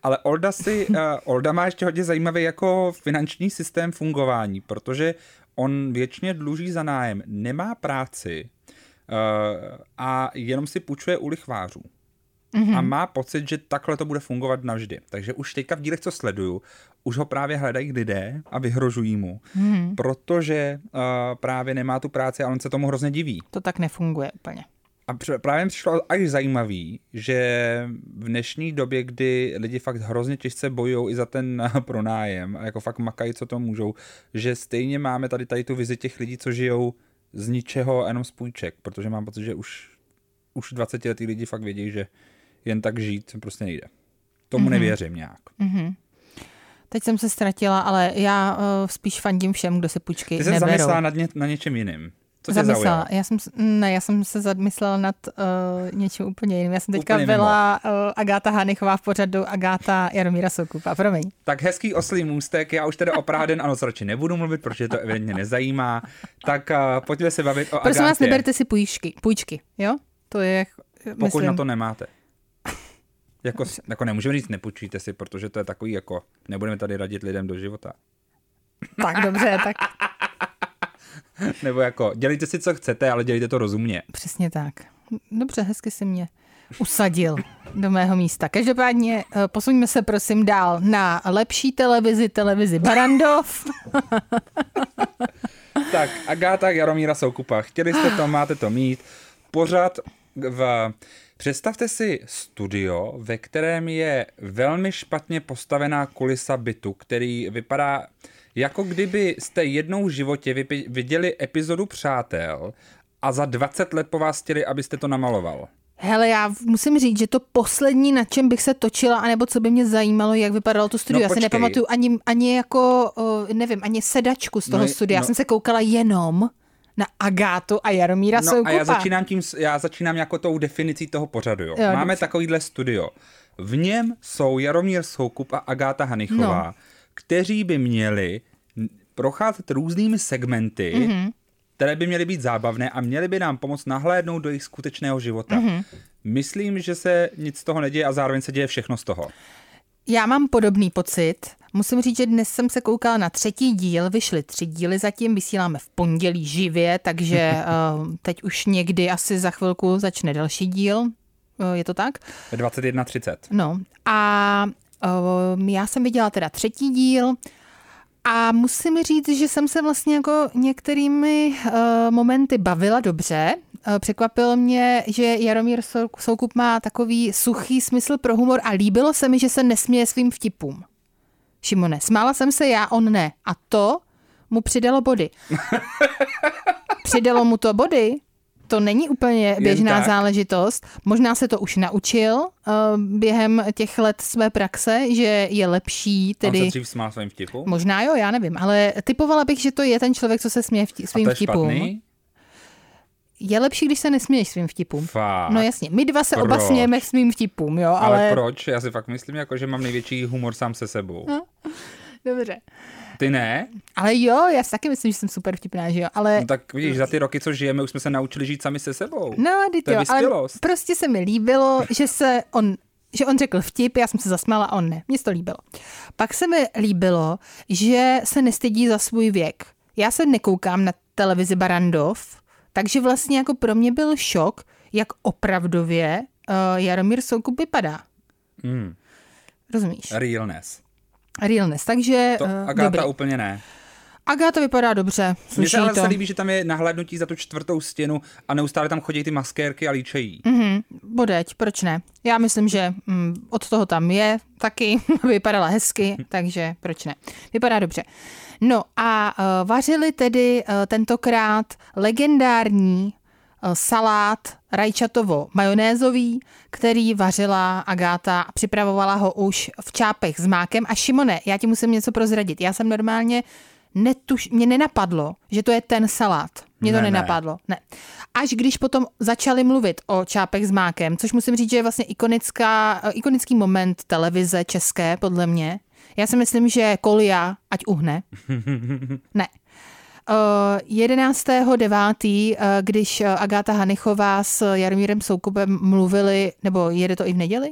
Ale Olda, si, uh, Olda má ještě hodně zajímavý jako finanční systém fungování, protože on věčně dluží za nájem, nemá práci a jenom si půjčuje u lichvářů. Mm-hmm. A má pocit, že takhle to bude fungovat navždy. Takže už teďka v dílech, co sleduju, už ho právě hledají lidé a vyhrožují mu, mm-hmm. protože uh, právě nemá tu práci a on se tomu hrozně diví. To tak nefunguje úplně. A právě mi přišlo až zajímavý, že v dnešní době, kdy lidi fakt hrozně těžce bojují i za ten eh, pronájem a jako fakt makají, co to můžou, že stejně máme tady, tady tu vizi těch lidí, co žijou z ničeho a jenom z půjček, protože mám pocit, že už, už 20 letý lidi fakt vědí, že jen tak žít prostě nejde. Tomu mm-hmm. nevěřím nějak. Teď jsem se ztratila, ale já uh, spíš fandím všem, kdo se půjčky Ty neberou. zamyslela nad ně, na něčem jiným. Co zamyslela. zaujalo? Já jsem, ne, já jsem se zamyslela nad uh, něčím úplně jiným. Já jsem teďka Úplně mimo. byla uh, Agáta Hanichová v pořadu Agáta Jaromíra Soukupa. Promiň. Tak hezký oslý můstek, já už teda o den a noc radši nebudu mluvit, protože to evidentně nezajímá. Tak uh, pojďme se bavit o Prosím vás, Agátě, neberte si půjčky, půjčky, jo? To je, pokud myslím, na to nemáte. Jako, jako nemůžeme říct, nepůjčíte si, protože to je takový jako, nebudeme tady radit lidem do života. tak dobře, tak Nebo jako, dělejte si, co chcete, ale dělejte to rozumně. přesně tak. Dobře, hezky si mě usadil do mého místa. Každopádně eh, posuňme se prosím dál na lepší televizi, televizi Barandov. Tak, Agáta Jaromíra Soukupa, chtěli jste to, máte to mít. Pořád v... Představte si studio, ve kterém je velmi špatně postavená kulisa bytu, který vypadá jako kdyby jste jednou v životě vypi- viděli epizodu Přátel a za 20 let po vás chtěli, abyste to namaloval. Hele, já musím říct, že to poslední, na čem bych se točila, anebo co by mě zajímalo, jak vypadalo to studio. No já si nepamatuju ani, ani jako, nevím, ani sedačku z toho No, studia. Já no. jsem se koukala jenom na Agátu a Jaromíra No Soukupa. a já začínám tím, já začínám jako tou definicí toho pořadu. Jo. Jo, Máme dobře. takovýhle studio. V něm jsou Jaromír Soukup a Agáta Hanichová, No. Kteří by měli procházet různými segmenty, Mhm. mm-hmm. které by měly být zábavné a měly by nám pomoct nahlédnout do jejich skutečného života. Mhm. Mm-hmm. myslím, že se nic z toho neděje a zároveň se děje všechno z toho. Já mám podobný pocit. Musím říct, že dnes jsem se koukala na třetí díl, vyšly tři díly zatím, vysíláme v pondělí živě, takže uh, teď už někdy asi za chvilku začne další díl. Uh, je to tak? 21.30. No a já jsem viděla teda třetí díl a musím říct, že jsem se vlastně jako některými uh, momenty bavila dobře. Uh, překvapilo mě, že Jaromír Soukup má takový suchý smysl pro humor a líbilo se mi, že se nesměje svým vtipům. Šimone, smála jsem se já, on ne. A to mu přidalo body. Přidalo mu to body, to není úplně běžná záležitost. Možná se to už naučil uh, během těch let své praxe, že je lepší On se tedy... dřív smál svým vtipu. Možná jo, já nevím, ale typovala bych, že to je ten člověk, co se směje vti- A svým to je vtipům. špatný? Je lepší, když se nesměješ svým vtipům. Fakt. No jasně, my dva se oba Proč? smějeme svým vtipům, jo, Ale... ale... ale proč? Já si fakt myslím, jako, že mám největší humor sám se sebou. No. Dobře. Ty ne? Ale jo, já si taky myslím, že jsem super vtipná, že jo, ale... No tak vidíš, za ty roky, co žijeme, už jsme se naučili žít sami se sebou. No, To je jo, ale prostě se mi líbilo, že se on že on řekl vtip, já jsem se zasmála a on ne. Mně se to líbilo. Pak se mi líbilo, že se nestydí za svůj věk. Já se nekoukám na televizi Barandov, takže vlastně jako pro mě byl šok, jak opravdově uh, Jaromír Soukup vypadá. Mm. Rozumíš? Realness. Realness, takže To uh, Agáta dobrý. úplně ne. Agáta vypadá dobře, Mně se ale to. se líbí, že tam je nahlédnutí za tu čtvrtou stěnu a neustále tam chodí ty maskérky a líčejí. Mhm, bodeď, proč ne? Já myslím, že mm, od toho tam je taky, vypadala hezky, takže proč ne? Vypadá dobře. No a uh, vařili tedy uh, tentokrát legendární salát rajčatovo-majonézový, který vařila Agáta a připravovala ho už v čápech s mákem. A Šimone, já ti musím něco prozradit. Já jsem normálně netuš, mě nenapadlo, že to je ten salát. Mě to Ne, ne. nenapadlo. Ne. Až když potom začali mluvit o čápech s mákem, což musím říct, že je vlastně ikonická, eh, ikonický moment televize české, podle mě. Já si myslím, že Kolia, ať uhne. ne. Uh, 11.9., uh, když uh, Agáta Hanichová s Jaromírem Soukupem mluvili, nebo jede to i v neděli?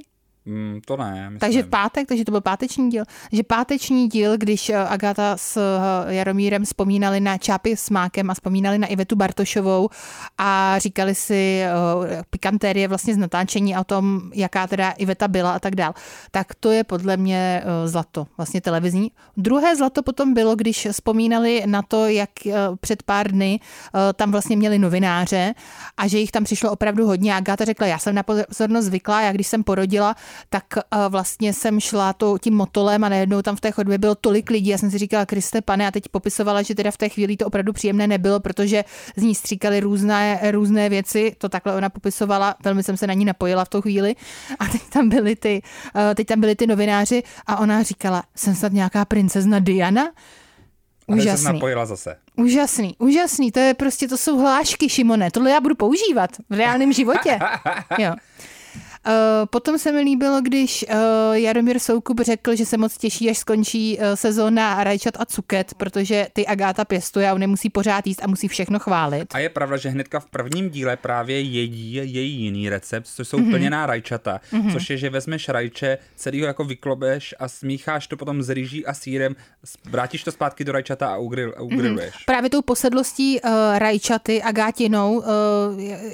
Mm, to ne, myslím. Takže v pátek, takže to byl páteční díl. Že páteční díl, když eh, Agáta s eh, Jaromírem vzpomínali na Čápy s Mákem a vzpomínali na Ivetu Bartošovou a říkali si uh, pikantérie vlastně z natáčení o tom, jaká teda Iveta byla a tak dál. Tak to je podle mě uh, zlato, vlastně televizní. Druhé zlato potom bylo, když vzpomínali na to, jak uh, před pár dny tam vlastně měli novináře a že jich tam přišlo opravdu hodně. Agáta řekla, já jsem na pozornost zvyklá, já když jsem porodila, tak uh, vlastně jsem šla to, tím motolem a najednou tam v té chodbě bylo tolik lidí. Já jsem si říkala, Kriste pane, a teď popisovala, že teda v té chvíli to opravdu příjemné nebylo, protože z ní stříkaly různé, různé věci. To takhle ona popisovala, velmi jsem se na ní napojila v tu chvíli. A teď tam byly ty, uh, teď tam byly ty novináři a ona říkala, jsem snad nějaká princezna Diana? Úžasný. napojila zase. Úžasný, úžasný, to je prostě, to jsou hlášky, Šimone, tohle já budu používat v reálném životě. Jo. Uh, potom se mi líbilo, když uh, Jaromír Soukup řekl, že se moc těší, až skončí uh, sezóna Rajčat a Cuket, protože ty Agáta pěstuje a on nemusí pořád jíst a musí všechno chválit. A je pravda, že hnedka v prvním díle právě jedí její jiný recept, což jsou Mhm. mm-hmm. plněná rajčata, mm-hmm. což je, že vezmeš rajče, celý ho jako vyklobeš a smícháš to potom s rýží a sírem, vrátíš to zpátky do rajčata a ugril, Mhm. ugriluješ. Mm-hmm. Právě tou posedlostí uh, Rajčaty a Gátinou uh,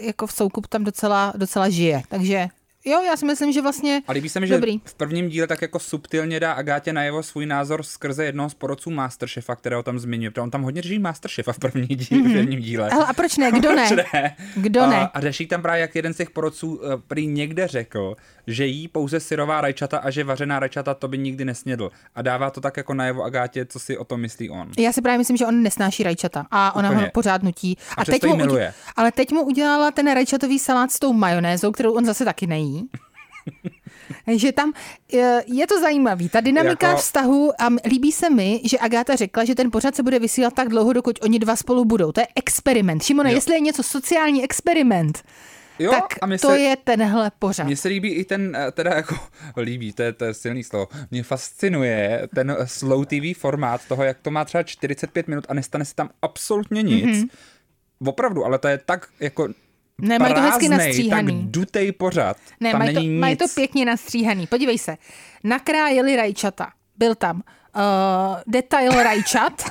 jako v Soukup tam docela, docela žije, takže jo, já si myslím, že vlastně A líbí se mi, že dobrý. v prvním díle tak jako subtilně dá Agátě najevo svůj názor skrze jednoho z porodců Masterchefa, kterého tam zmiňuje. Protože on tam hodně řeší Masterchefa v, první díl, mm-hmm. v prvním díle. Hele, a proč ne, kdo ne? Proč ne? Kdo a, ne? A řeší tam právě, jak jeden z těch porodců eh, prý někde řekl, že jí pouze syrová rajčata a že vařená rajčata to by nikdy nesnědl. A dává to tak jako najevo Agátě, co si o tom myslí on. Já si právě myslím, že on nesnáší rajčata a ona Úplně. ho pořád nutí. A přesto ji miluje. ale teď mu udělala ten rajčatový salát s tou majonézou, kterou on zase taky nejí. Takže tam eh, je to zajímavý, ta dynamika Jako- vztahu a líbí se mi, že Agáta řekla, že ten pořad se bude vysílat tak dlouho, dokud oni dva spolu budou. To je experiment. Šimone, Jo. jestli je něco sociální experiment, Jo, tak a to se, je tenhle pořad. Mně se líbí i ten, eh, teda jako, líbí, to je, to je silný slovo, mě fascinuje ten eh, slow TV formát toho, jak to má třeba 45 minut a nestane se tam absolutně nic. Mhm. Mm-hmm. Opravdu, ale to je tak jako Ne, mají to hezky nastříhaný. Tak dutej pořad. Ne, tam mají to, nic. mají to pěkně nastříhaný. Podívej se, nakrájeli rajčata. Byl tam uh, detail rajčat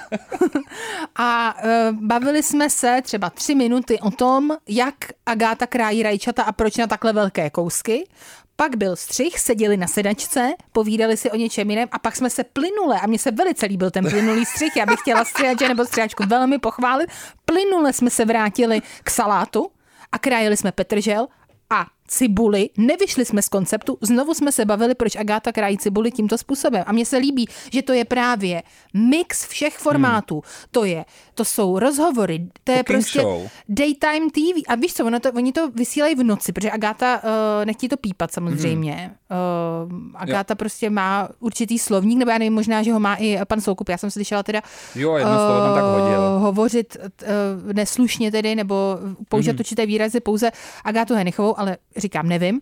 a uh, bavili jsme se třeba tři minuty o tom, jak Agáta krájí rajčata a proč na takhle velké kousky. Pak byl střih, seděli na sedačce, povídali si o něčem jiném a pak jsme se plynule, a mně se velice líbil ten plynulý střih, já bych chtěla střihače nebo střihačku velmi pochválit, plynule jsme se vrátili k salátu a krájeli jsme petržel a cibuli, nevyšli jsme z konceptu, znovu jsme se bavili, proč Agáta krájí cibuli tímto způsobem. A mně se líbí, že to je právě mix všech formátů. Hmm. To je, to jsou rozhovory, to je Cooking prostě show. daytime TV. A víš co, ono to, oni to vysílají v noci, protože Agáta uh, nechtí to pípat samozřejmě. Hmm. Uh, Agáta jo. prostě má určitý slovník, nebo já nevím, možná, že ho má i pan Soukup. Já jsem slyšela teda Jo, jedno slovo tam tak hodil. uh, hovořit uh, neslušně tedy, nebo používat Mhm. mm. určité výrazy pouze Agátu Henichovou, ale říkám, nevím.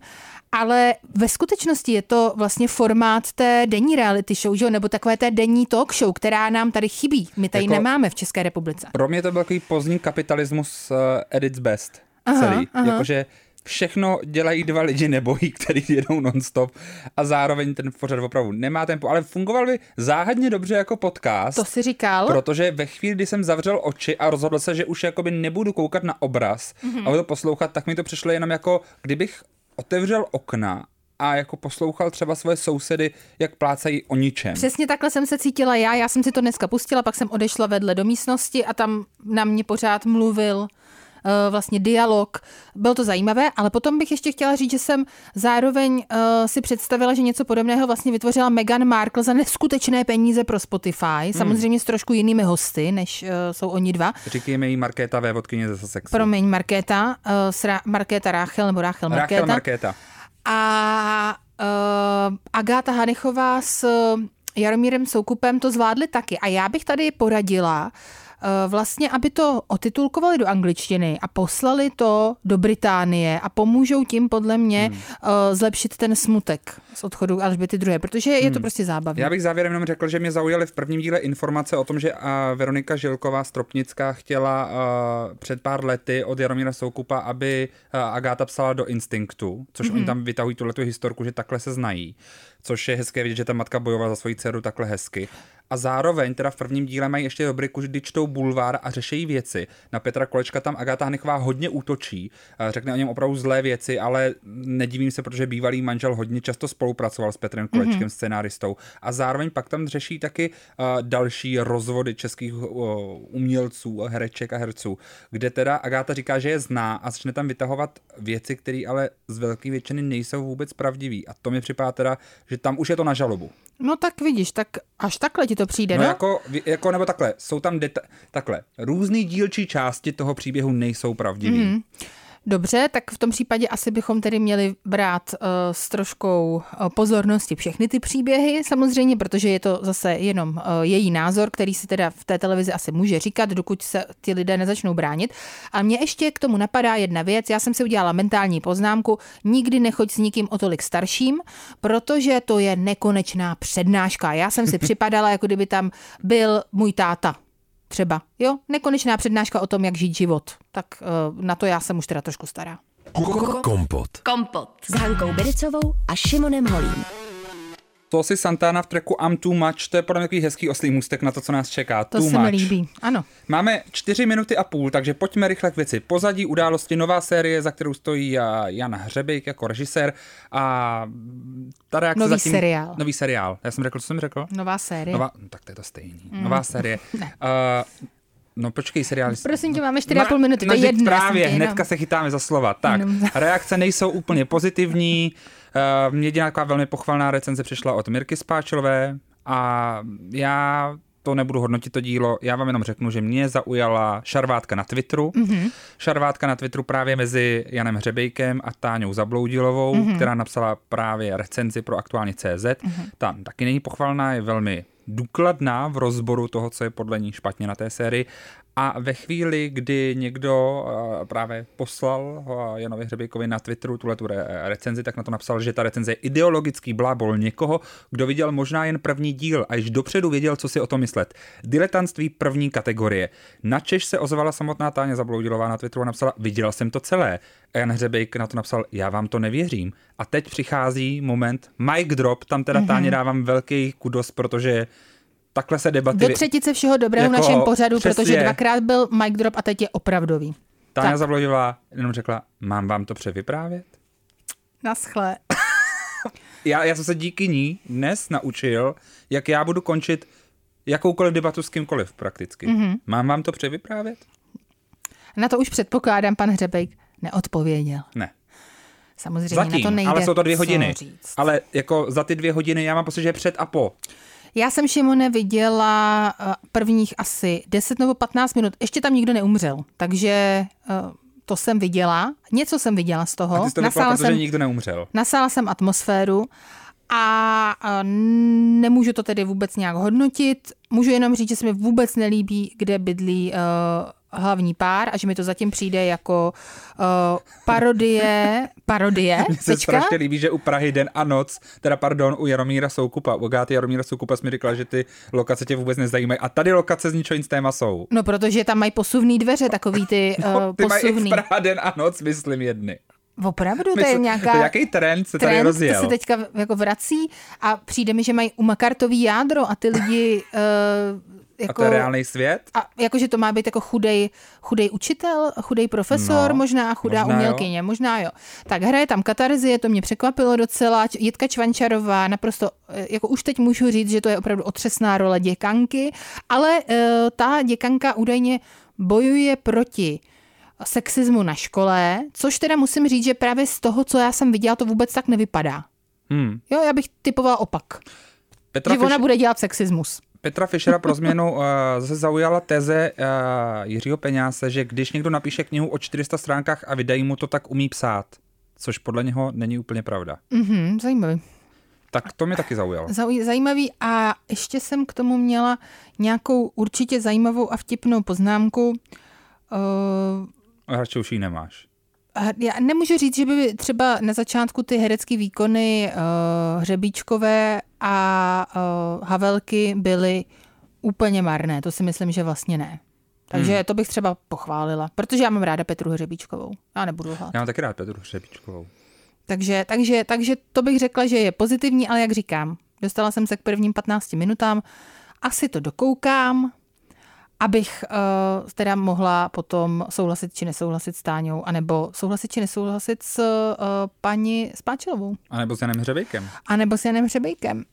Ale ve skutečnosti je to vlastně formát té denní reality show, že? nebo takové té denní talk show, která nám tady chybí. My tady Jako- nemáme v České republice. Pro mě to byl takový pozdní kapitalismus uh, at its best. Aha, celý. aha. Jakože všechno dělají dva lidi nebojí, který jedou nonstop a zároveň ten pořad opravdu nemá tempo, ale fungoval by záhadně dobře jako podcast. To si říkal? Protože ve chvíli, kdy jsem zavřel oči a rozhodl se, že už jakoby nebudu koukat na obraz Mhm. mm-hmm. a budu to poslouchat, tak mi to přišlo jenom jako, kdybych otevřel okna a jako poslouchal třeba svoje sousedy, jak plácají o ničem. Přesně takhle jsem se cítila já. Já jsem si to dneska pustila, pak jsem odešla vedle do místnosti a tam na mě pořád mluvil vlastně dialog. Bylo to zajímavé, ale potom bych ještě chtěla říct, že jsem zároveň uh, si představila, že něco podobného vlastně vytvořila Meghan Markle za neskutečné peníze pro Spotify, samozřejmě s trošku jinými hosty, než uh, jsou oni dva. Říkejme jí Markéta vévodkyně ze Sussexu. Promiň, Markéta, uh, Markéta Ráchel nebo Ráchel Markéta. Rachel Markéta. A uh, Agáta Hanechová s Jaromírem Soukupem to zvládli taky. A já bych tady poradila, uh, vlastně, aby to otitulkovali do angličtiny a poslali to do Británie a pomůžou tím podle mě hmm. uh, zlepšit ten smutek z odchodu Alžběty II, protože je to prostě zábavné. Já bych závěrem jenom řekl, že mě zaujaly v prvním díle informace o tom, že a, Veronika Žilková Stropnická chtěla před pár lety od Jaromíra Soukupa, aby Agáta psala do Instinktu, což mm-hmm. oni tam vytahují tuhle historku, že takhle se znají. Což je hezké vidět, že ta matka bojovala za svoji dceru takhle hezky. A zároveň teda v prvním díle mají ještě rubriku, kdy čtou bulvár a řešejí věci. Na Petra Kolečka tam Agáta Hanichová hodně útočí, a řekne o něm opravdu zlé věci, ale nedivím se, protože bývalý manžel hodně často spolupracoval s Petrem Kolečkem, mm-hmm. scenáristou. A zároveň pak tam řeší taky uh, další rozvody českých uh, umělců, hereček a herců, kde teda Agáta říká, že je zná a začne tam vytahovat věci, které ale z velké většiny nejsou vůbec pravdivý. A to mi připadá teda, že tam už je to na žalobu. No tak vidíš, tak až takhle ti to přijde, No, no? jako, jako, nebo takhle, jsou tam deta- takhle, různý dílčí části toho příběhu nejsou pravdivý. Mhm. Dobře, tak v tom případě asi bychom tedy měli brát uh, s troškou uh, pozornosti všechny ty příběhy, samozřejmě, protože je to zase jenom uh, její názor, který si teda v té televizi asi může říkat, dokud se ty lidé nezačnou bránit. A mě ještě k tomu napadá jedna věc. Já jsem si udělala mentální poznámku, nikdy nechoď s nikým o tolik starším, protože to je nekonečná přednáška. Já jsem si připadala, jako kdyby tam byl můj táta třeba. Jo, nekonečná přednáška o tom, jak žít život. Tak uh, na to já jsem už teda trošku stará. Kompot. Kompot. S Hankou Bericovou a Šimonem Holím. To si Santana v treku I'm Too Much, to je podle mě takový hezký oslý můstek na to, co nás čeká. To too se much. mi líbí. Ano. Máme čtyři minuty a půl, takže pojďme rychle k věci. Pozadí události, nová série, za kterou stojí Jan Hřebejk jako režisér a ta reakce Nový zatím... seriál. Nový seriál. Já jsem řekl, co jsem řekl? Nová série. Nová, no, tak to je to stejný. Mm. Nová série. Uh, no počkej, seriál. Prosím tě, máme 4,5 minuty, to je jedno, Právě, tě hnedka se chytáme za slova. Tak, Jenom- reakce nejsou úplně pozitivní. Uh, jediná taková velmi pochvalná recenze přišla od Mirky Spáčelové a já to nebudu hodnotit to dílo, já vám jenom řeknu, že mě zaujala šarvátka na Twitteru. Mm-hmm. Šarvátka na Twitteru právě mezi Janem Hřebejkem a Táňou Zabloudilovou, mm-hmm. která napsala právě recenzi pro aktuálně CZ. Mm-hmm. Tam taky není pochvalná, je velmi důkladná v rozboru toho, co je podle ní špatně na té sérii. A ve chvíli, kdy někdo uh, právě poslal uh, Janovi Hřebejkovi na Twitteru tuhle tu re- recenzi, tak na to napsal, že ta recenze je ideologický blábol někoho, kdo viděl možná jen první díl a již dopředu věděl, co si o tom myslet. Diletantství první kategorie. Načež se ozvala samotná Táně Zabloudilová na Twitteru a napsala, viděl jsem to celé. A Jan Hřebejk na to napsal, já vám to nevěřím. A teď přichází moment, mic drop, tam teda mm-hmm. Táně dávám velký kudos, protože takhle se debaty... Do třetice všeho dobrého Jako v našem pořadu, přesně. protože dvakrát byl mic drop a teď je opravdový. Táňa Tak. Zablodová jenom řekla, mám vám to převyprávět? Naschle. Já, já jsem se díky ní dnes naučil, jak já budu končit jakoukoliv debatu s kýmkoliv prakticky. Mhm. Mm-hmm. Mám vám to převyprávět? Na to už předpokládám, pan Hřebejk neodpověděl. Ne. Samozřejmě Zatím, na to nejde ale jsou to dvě hodiny. Říct. Ale jako za ty dvě hodiny já mám pocit, že je před a po. Já jsem Šimone viděla eh, prvních asi 10 nebo 15 minut. Ještě tam nikdo neumřel, takže eh, to jsem viděla. Něco jsem viděla z toho. A ty jsi to Nasála protože jsem, nikdo neumřel. nasála jsem atmosféru a eh, nemůžu to tedy vůbec nějak hodnotit. Můžu jenom říct, že se mi vůbec nelíbí, kde bydlí uh, hlavní pár a že mi to zatím přijde jako uh, parodie, parodie, Mně se tečka. strašně líbí, že u Prahy den a noc, teda pardon, u Jaromíra Soukupa, u Agáty Jaromíra Soukupa jsi mi říkala, že ty lokace tě vůbec nezajímají. A tady lokace z ničeho nic téma jsou. No, protože tam mají posuvný dveře, takový ty uh, No, ty mají i v posuvný. Praha den a noc, myslím jedny. Opravdu, to je nějaká... to jaký trend se tady trend, rozjel? to se teďka jako vrací a přijde mi, že mají umakartový jádro a ty lidi uh, A jako... to je reálný svět? a jakože to má být jako chudej, chudej učitel, chudej profesor, No, možná chudá možná umělkyně, možná jo. Tak hraje tam katarzie, to mě překvapilo docela. Jitka Čvančarová, naprosto, eh, jako už teď můžu říct, že to je opravdu otřesná role děkanky, ale uh, ta děkanka údajně bojuje proti sexismu na škole, což teda musím říct, že právě z toho, co já jsem viděla, to vůbec tak nevypadá. Hmm. Jo, já bych typovala opak. Petra, že ona Fisch- bude dělat sexismus. Petra Fischera pro změnu uh, zase zaujala teze uh, Jiřího Peňáse, že když někdo napíše knihu o 400 stránkách a vydají mu to, tak umí psát. Což podle něho není úplně pravda. Mhm, zajímavý. Tak to mě taky zaujalo. Zauj- Zajímavý a ještě jsem k tomu měla nějakou určitě zajímavou a vtipnou poznámku. Uh, radši už ji nemáš. já nemůžu říct, že by třeba na začátku ty herecké výkony uh, Hřebíčkové a uh, Havelky byly úplně marné. To si myslím, že vlastně ne. Takže hmm. to bych třeba pochválila, protože já mám ráda Petru Hřebíčkovou. Já nebudu lhát. Já mám taky rád Petru Hřebíčkovou. Takže, takže, takže to bych řekla, že je pozitivní, ale jak říkám, dostala jsem se k prvním 15 minutám, asi to dokoukám, abych uh, teda mohla potom souhlasit či nesouhlasit s Táňou, anebo souhlasit či nesouhlasit s uh, paní Spáčilovou, A nebo s Janem Hřebejkem. anebo s Janem Hřebejkem.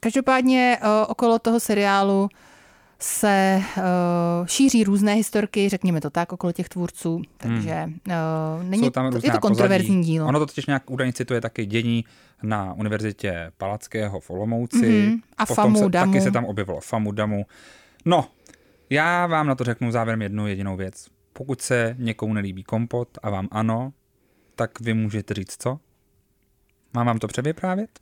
Každopádně uh, okolo toho seriálu se uh, šíří různé historky, řekněme to tak, okolo těch tvůrců, takže uh, není Jsou tam to, je to kontroverzní pozadí. dílo. Ono to totiž nějak údajně cituje taky dění na univerzitě Palackého v Olomouci. Mhm. A Potom Famu se, Damu. Taky se tam objevilo Famu Damu. No, já vám na to řeknu závěrem jednu jedinou věc. Pokud se někomu nelíbí kompot a vám ano, tak vy můžete říct co? Mám vám to převyprávět?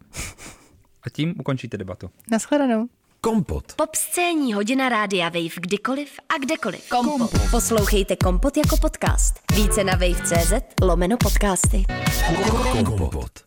A tím ukončíte debatu. Naschledanou. Kompot. Popscénní hodina rádia Wave kdykoliv a kdekoliv. Kompot. Poslouchejte Kompot jako podcast. Více na wave.cz lomeno podcasty. Kompot.